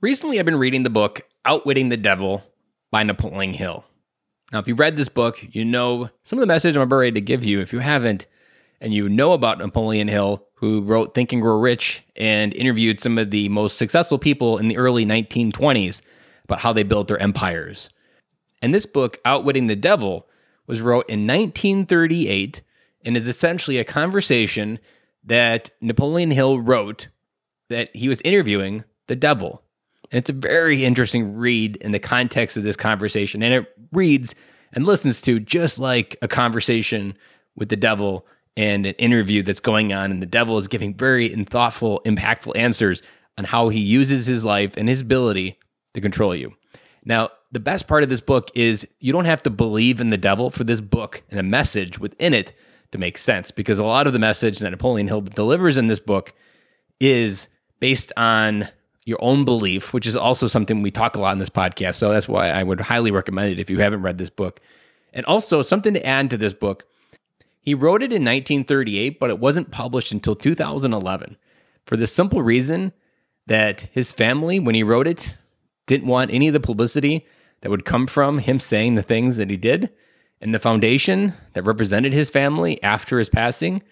Recently, I've been reading the book Outwitting the Devil by Napoleon Hill. Now, if you've read this book, you know some of the message I'm about ready to give you. If you haven't, and you know about Napoleon Hill, who wrote Think and Grow Rich and interviewed some of the most successful people in the early 1920s about how they built their empires. And this book, Outwitting the Devil, was wrote in 1938 and is essentially a conversation that Napoleon Hill wrote that he was interviewing the devil. And it's a very interesting read in the context of this conversation. And it reads and listens to just like a conversation with the devil and an interview that's going on. And the devil is giving very thoughtful, impactful answers on how he uses his life and his ability to control you. Now, the best part of this book is you don't have to believe in the devil for this book and the message within it to make sense because a lot of the message that Napoleon Hill delivers in this book is based on your own belief, which is also something we talk a lot in this podcast. So that's why I would highly recommend it if you haven't read this book. And also, something to add to this book he wrote it in 1938, but it wasn't published until 2011 for the simple reason that his family, when he wrote it, didn't want any of the publicity that would come from him saying the things that he did. And the foundation that represented his family after his passing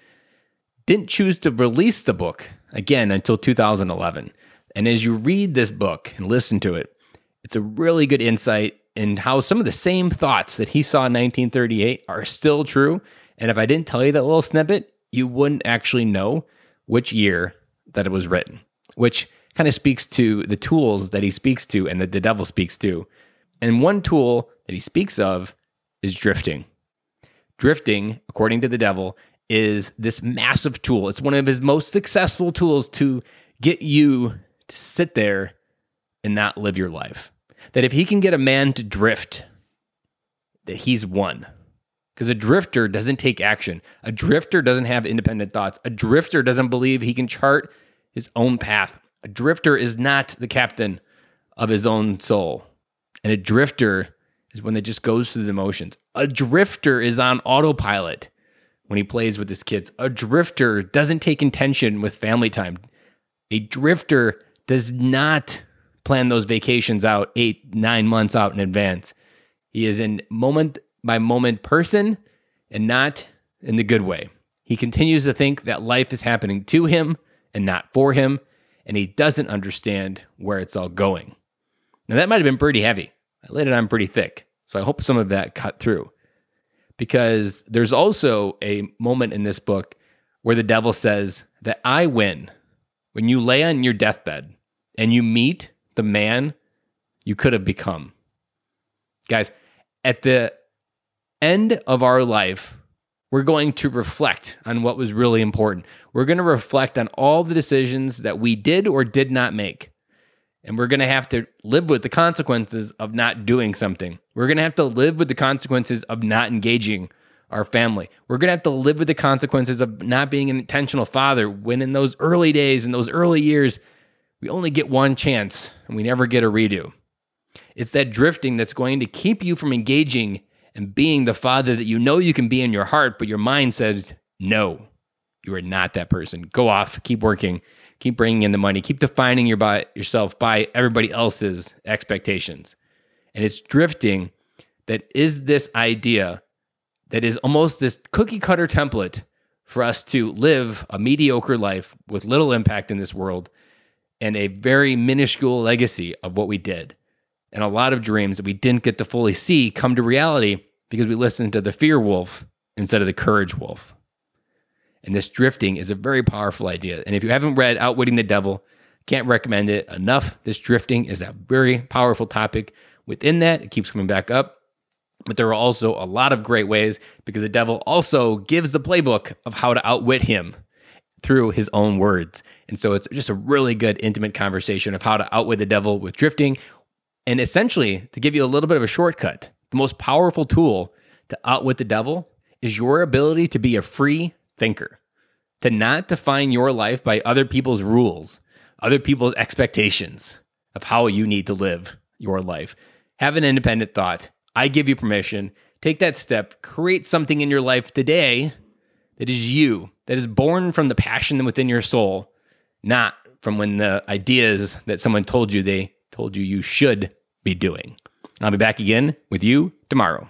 didn't choose to release the book again until 2011. And as you read this book and listen to it, it's a really good insight in how some of the same thoughts that he saw in 1938 are still true. And if I didn't tell you that little snippet, you wouldn't actually know which year that it was written, which kind of speaks to the tools that he speaks to and that the devil speaks to. And one tool that he speaks of is drifting. Drifting, according to the devil, is this massive tool. It's one of his most successful tools to get you to sit there and not live your life. That if he can get a man to drift, that he's won. Because a drifter doesn't take action. A drifter doesn't have independent thoughts. A drifter doesn't believe he can chart his own path. A drifter is not the captain of his own soul. And a drifter is one that just goes through the motions. A drifter is on autopilot when he plays with his kids. A drifter doesn't take intention with family time. A drifter does not plan those vacations out eight, nine months out in advance. He is in moment by moment person and not in the good way. He continues to think that life is happening to him and not for him, and he doesn't understand where it's all going. Now, that might have been pretty heavy. I laid it on pretty thick. So I hope some of that cut through. Because there's also a moment in this book where the devil says that I win when you lay on your deathbed and you meet the man you could have become. Guys, at the end of our life, we're going to reflect on what was really important. We're going to reflect on all the decisions that we did or did not make. And we're going to have to live with the consequences of not doing something. We're going to have to live with the consequences of not engaging our family. We're going to have to live with the consequences of not being an intentional father when in those early days, in those early years, we only get one chance and we never get a redo. It's that drifting that's going to keep you from engaging and being the father that you know you can be in your heart, but your mind says, no, you are not that person. Go off, keep working, keep bringing in the money, keep defining your by, yourself by everybody else's expectations. And it's drifting that is this idea that is almost this cookie cutter template for us to live a mediocre life with little impact in this world and a very minuscule legacy of what we did. And a lot of dreams that we didn't get to fully see come to reality because we listened to the fear wolf instead of the courage wolf. And this drifting is a very powerful idea. And if you haven't read Outwitting the Devil, can't recommend it enough. This drifting is a very powerful topic. Within that, it keeps coming back up. But there are also a lot of great ways because the devil also gives the playbook of how to outwit him through his own words. And so it's just a really good, intimate conversation of how to outwit the devil with drifting. And essentially, to give you a little bit of a shortcut, the most powerful tool to outwit the devil is your ability to be a free thinker, to not define your life by other people's rules, other people's expectations of how you need to live your life. Have an independent thought. I give you permission. Take that step, create something in your life today that is you, that is born from the passion within your soul, not from when the ideas that someone told you they told you you should be doing. I'll be back again with you tomorrow.